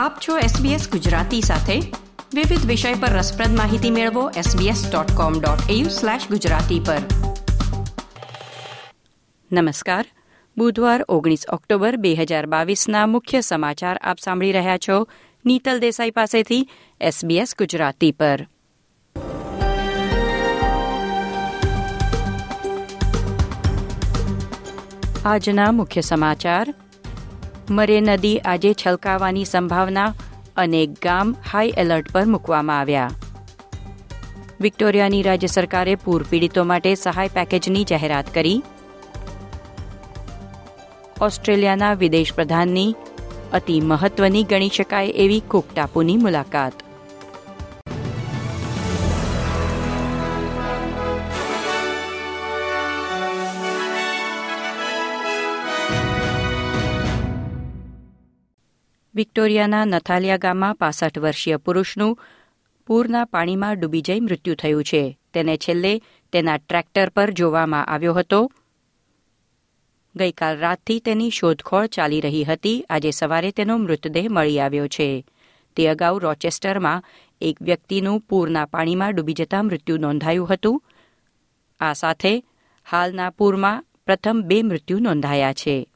આપ છો SBS ગુજરાતી સાથે. વિવિધ વિષય પર રસપ્રદ માહિતી મેળવો sbs.com.au/gujarati પર. નમસ્કાર. બુધવાર ઓગણીસ ઓક્ટોબર બે હજાર બાવીસના મુખ્ય સમાચાર આપ સાંભળી રહ્યા છો નીતલ દેસાઈ પાસેથી SBS ગુજરાતી પર. આજના મુખ્ય સમાચાર. મરે નદી આજે છલકાવાની સંભાવના અનેક ગામ હાઈ એલર્ટ પર મૂકવામાં આવ્યા. વિક્ટોરિયાની રાજ્ય સરકારે પૂર પીડિતો માટે સહાય પેકેજની જાહેરાત કરી. ઓસ્ટ્રેલિયાના વિદેશ પ્રધાનની અતિ મહત્વની ગણી શકાય એવી કુક ટાપુની મુલાકાત. વિક્ટોરિયાના નથાલિયા ગામમાં પાસઠ વર્ષીય પુરુષનું પૂરના પાણીમાં ડૂબી જઈ મૃત્યુ થયું છે. તેને છેલ્લે તેના ટ્રેક્ટર પર જોવામાં આવ્યો હતો. ગઈકાલ રાતથી તેની શોધખોળ ચાલી રહી હતી. આજે સવારે તેનો મૃતદેહ મળી આવ્યો છે. તે અગાઉ રોચેસ્ટરમાં એક વ્યક્તિનું પૂરના પાણીમાં ડૂબી જતા મૃત્યુ નોંધાયું હતું. આ સાથે હાલના પૂરમાં પ્રથમ બે મૃત્યુ નોંધાયા છે.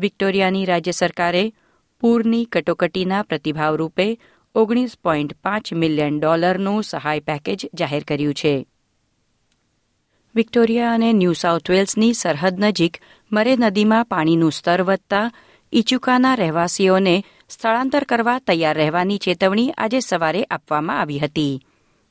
વિક્ટોરિયાની રાજ્ય સરકારે પૂરની કટોકટીના પ્રતિભાવ રૂપે ઓગણીસ પોઈન્ટ પાંચ મિલિયન ડોલરનું સહાય પેકેજ જાહેર કર્યું છે. વિક્ટોરિયા અને ન્યૂ સાઉથ વેલ્સની સરહદ નજીક મરે નદીમાં પાણીનું સ્તર વધતા ઇચુકાના રહેવાસીઓને સ્થળાંતર કરવા તૈયાર રહેવાની ચેતવણી આજે સવારે આપવામાં આવી હતી.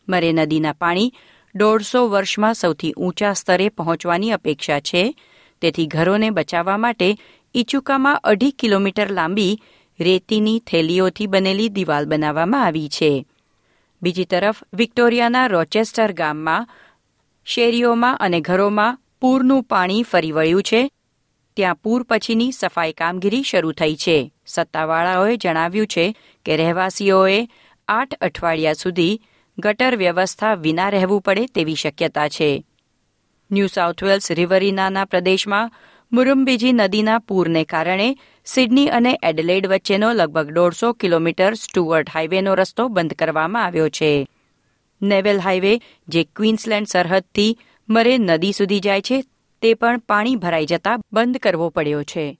મરે નદીના પાણી દોઢસો વર્ષમાં સૌથી ઊંચા સ્તરે પહોંચવાની અપેક્ષા છે. તેથી ઘરોને બચાવવા માટે ઇચુકામાં અઢી કિલોમીટર લાંબી રેતીની થેલીઓથી બનેલી દિવાલ બનાવવામાં આવી છે. બીજી તરફ વિક્ટોરિયાના રોચેસ્ટર ગામમાં, શેરીઓમાં અને ઘરોમાં પૂરનું પાણી ફરી વળ્યું છે. ત્યાં પૂર પછીની સફાઈ કામગીરી શરૂ થઈ છે. સત્તાવાળાઓએ જણાવ્યું છે કે રહેવાસીઓએ આઠ અઠવાડિયા સુધી ગટર વ્યવસ્થા વિના રહેવું પડે તેવી શક્યતા છે. ન્યૂ સાઉથ વેલ્સ રિવરીનાના પ્રદેશમાં મુરુમ્બીજી નદીના પૂરને કારણે સિડની અને એડલેડ વચ્ચેનો લગભગ દોઢસો કિલોમીટર સ્ટુઅર્ટ હાઇવેનો રસ્તો બંધ કરવામાં આવ્યો છે. નેવેલ હાઇવે જે ક્વીન્સલેન્ડ સરહદથી મરે નદી સુધી જાય છે તે પણ પાણી ભરાઈ જતા બંધ કરવો પડ્યો છે.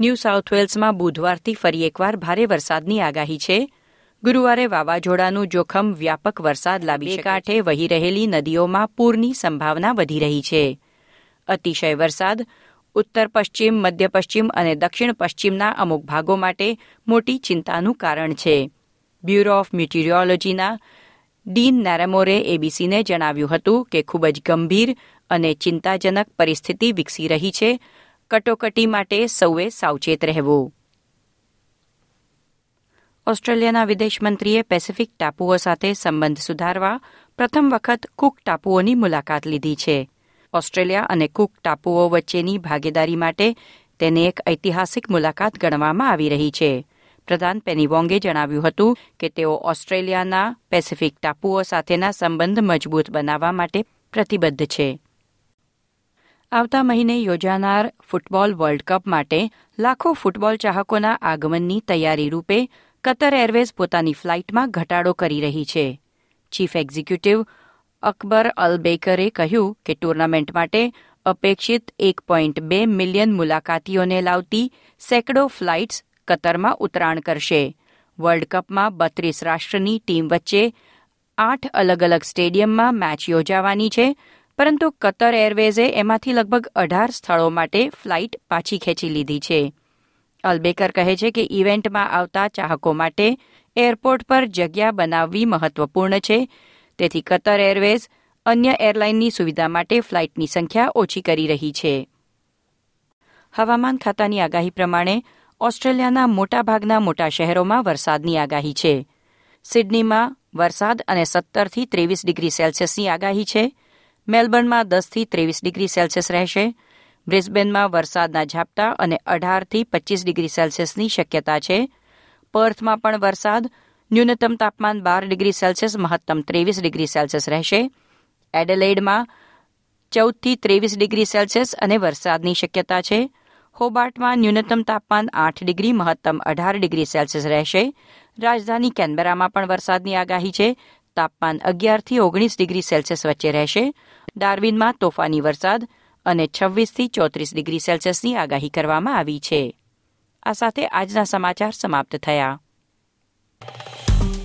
ન્યૂ સાઉથ વેલ્સમાં બુધવારથી ફરી એકવાર ભારે વરસાદની આગાહી છે. ગુરુવારે વાવાઝોડાનું જોખમ વ્યાપક વરસાદ લાવી કાંઠે વહી રહેલી નદીઓમાં પૂરની સંભાવના વધી રહી છે. અતિશય વરસાદ ઉત્તર પશ્ચિમ મધ્ય પશ્ચિમ અને દક્ષિણ પશ્ચિમના અમુક ભાગો માટે મોટી ચિંતાનું કારણ છે. બ્યુરો ઓફ મ્યુટિરિયોલોજીના ડીન નેરેમોરે એબીસીને જણાવ્યું હતું કે ખૂબ જ ગંભીર અને ચિંતાજનક પરિસ્થિતિ વિકસી રહી છે. કટોકટી માટે સૌએ સાવચેત રહેવું. ઓસ્ટ્રેલિયાના વિદેશમંત્રીએ પેસિફિક ટાપુઓ સાથે સંબંધ સુધારવા પ્રથમ વખત કુક ટાપુઓની મુલાકાત લીધી છે. ઓસ્ટ્રેલિયા અને કુક ટાપુઓ વચ્ચેની ભાગીદારી માટે તેને એક ઐતિહાસિક મુલાકાત ગણવામાં આવી રહી છે. પ્રધાન પેનીવોંગે જણાવ્યું હતું કે તેઓ ઓસ્ટ્રેલિયાના પેસિફિક ટાપુઓ સાથેના સંબંધ મજબૂત બનાવવા માટે પ્રતિબદ્ધ છે. આવતા મહિને યોજાનાર ફૂટબોલ વર્લ્ડ કપ માટે લાખો ફૂટબોલ ચાહકોના આગમનની તૈયારી રૂપે કતર એરવેઝ પોતાની ફ્લાઇટમાં ઘટાડો કરી રહી છે. ચીફ એક્ઝિક્યુટિવ અકબર અલ બેકરે કહ્યું કે ટુર્નામેન્ટ માટે અપેક્ષિત એક પોઈન્ટ બે મિલિયન મુલાકાતીઓને લાવતી સેંકડો ફ્લાઇટ્સ કતરમાં ઉતરાણ કરશે. વર્લ્ડ કપમાં બત્રીસ રાષ્ટ્રની ટીમ વચ્ચે આઠ અલગ અલગ સ્ટેડિયમમાં મેચ યોજાવાની છે, પરંતુ કતર એરવેઝે એમાંથી લગભગ અઢાર સ્થળો માટે ફ્લાઇટ પાછી ખેંચી લીધી છે. અલબેકર કહે છે કે ઇવેન્ટમાં આવતા ચાહકો માટે એરપોર્ટ પર જગ્યા બનાવવી મહત્વપૂર્ણ છે તેથી કતર એરવેઝ અન્ય એરલાઇનની સુવિધા માટે ફ્લાઇટની સંખ્યા ઓછી કરી રહી છે. હવામાન ખાતાની આગાહી પ્રમાણે ઓસ્ટ્રેલિયાના મોટાભાગના મોટા શહેરોમાં વરસાદની આગાહી છે. સિડનીમાં વરસાદ અને સત્તરથી ત્રેવીસ ડિગ્રી સેલ્સિયસની આગાહી છે. મેલબર્નમાં દસથી ત્રેવીસ ડિગ્રી સેલ્સિયસ રહેશે. બ્રિસ્બેનમાં વરસાદના ઝાપટા અને અઢારથી પચીસ ડિગ્રી સેલ્સિયસની શક્યતા છે. પર્થમાં પણ વરસાદ ન્યૂનતમ તાપમાન બાર ડિગ્રી સેલ્સિયસ, મહત્તમ ત્રેવીસ ડિગ્રી સેલ્સિયસ રહેશે. એડેલેઇડમાં ચૌદથી ત્રેવીસ ડિગ્રી સેલ્સિયસ અને વરસાદની શક્યતા છે. હોબાર્ટમાં ન્યૂનતમ તાપમાન આઠ ડિગ્રી, મહત્તમ અઢાર ડિગ્રી સેલ્સિયસ રહેશે. રાજધાની કેનબેરામાં પણ વરસાદની આગાહી છે. તાપમાન અગિયારથી ઓગણીસ ડિગ્રી સેલ્સિયસ વચ્ચે રહેશે. ડાર્વિનમાં તોફાની વરસાદ અને છવ્વીસથી ચોત્રીસ ડિગ્રી સેલ્સિયસની આગાહી કરવામાં આવી છે. આ સાથે આજના સમાચાર સમાપ્ત થયા.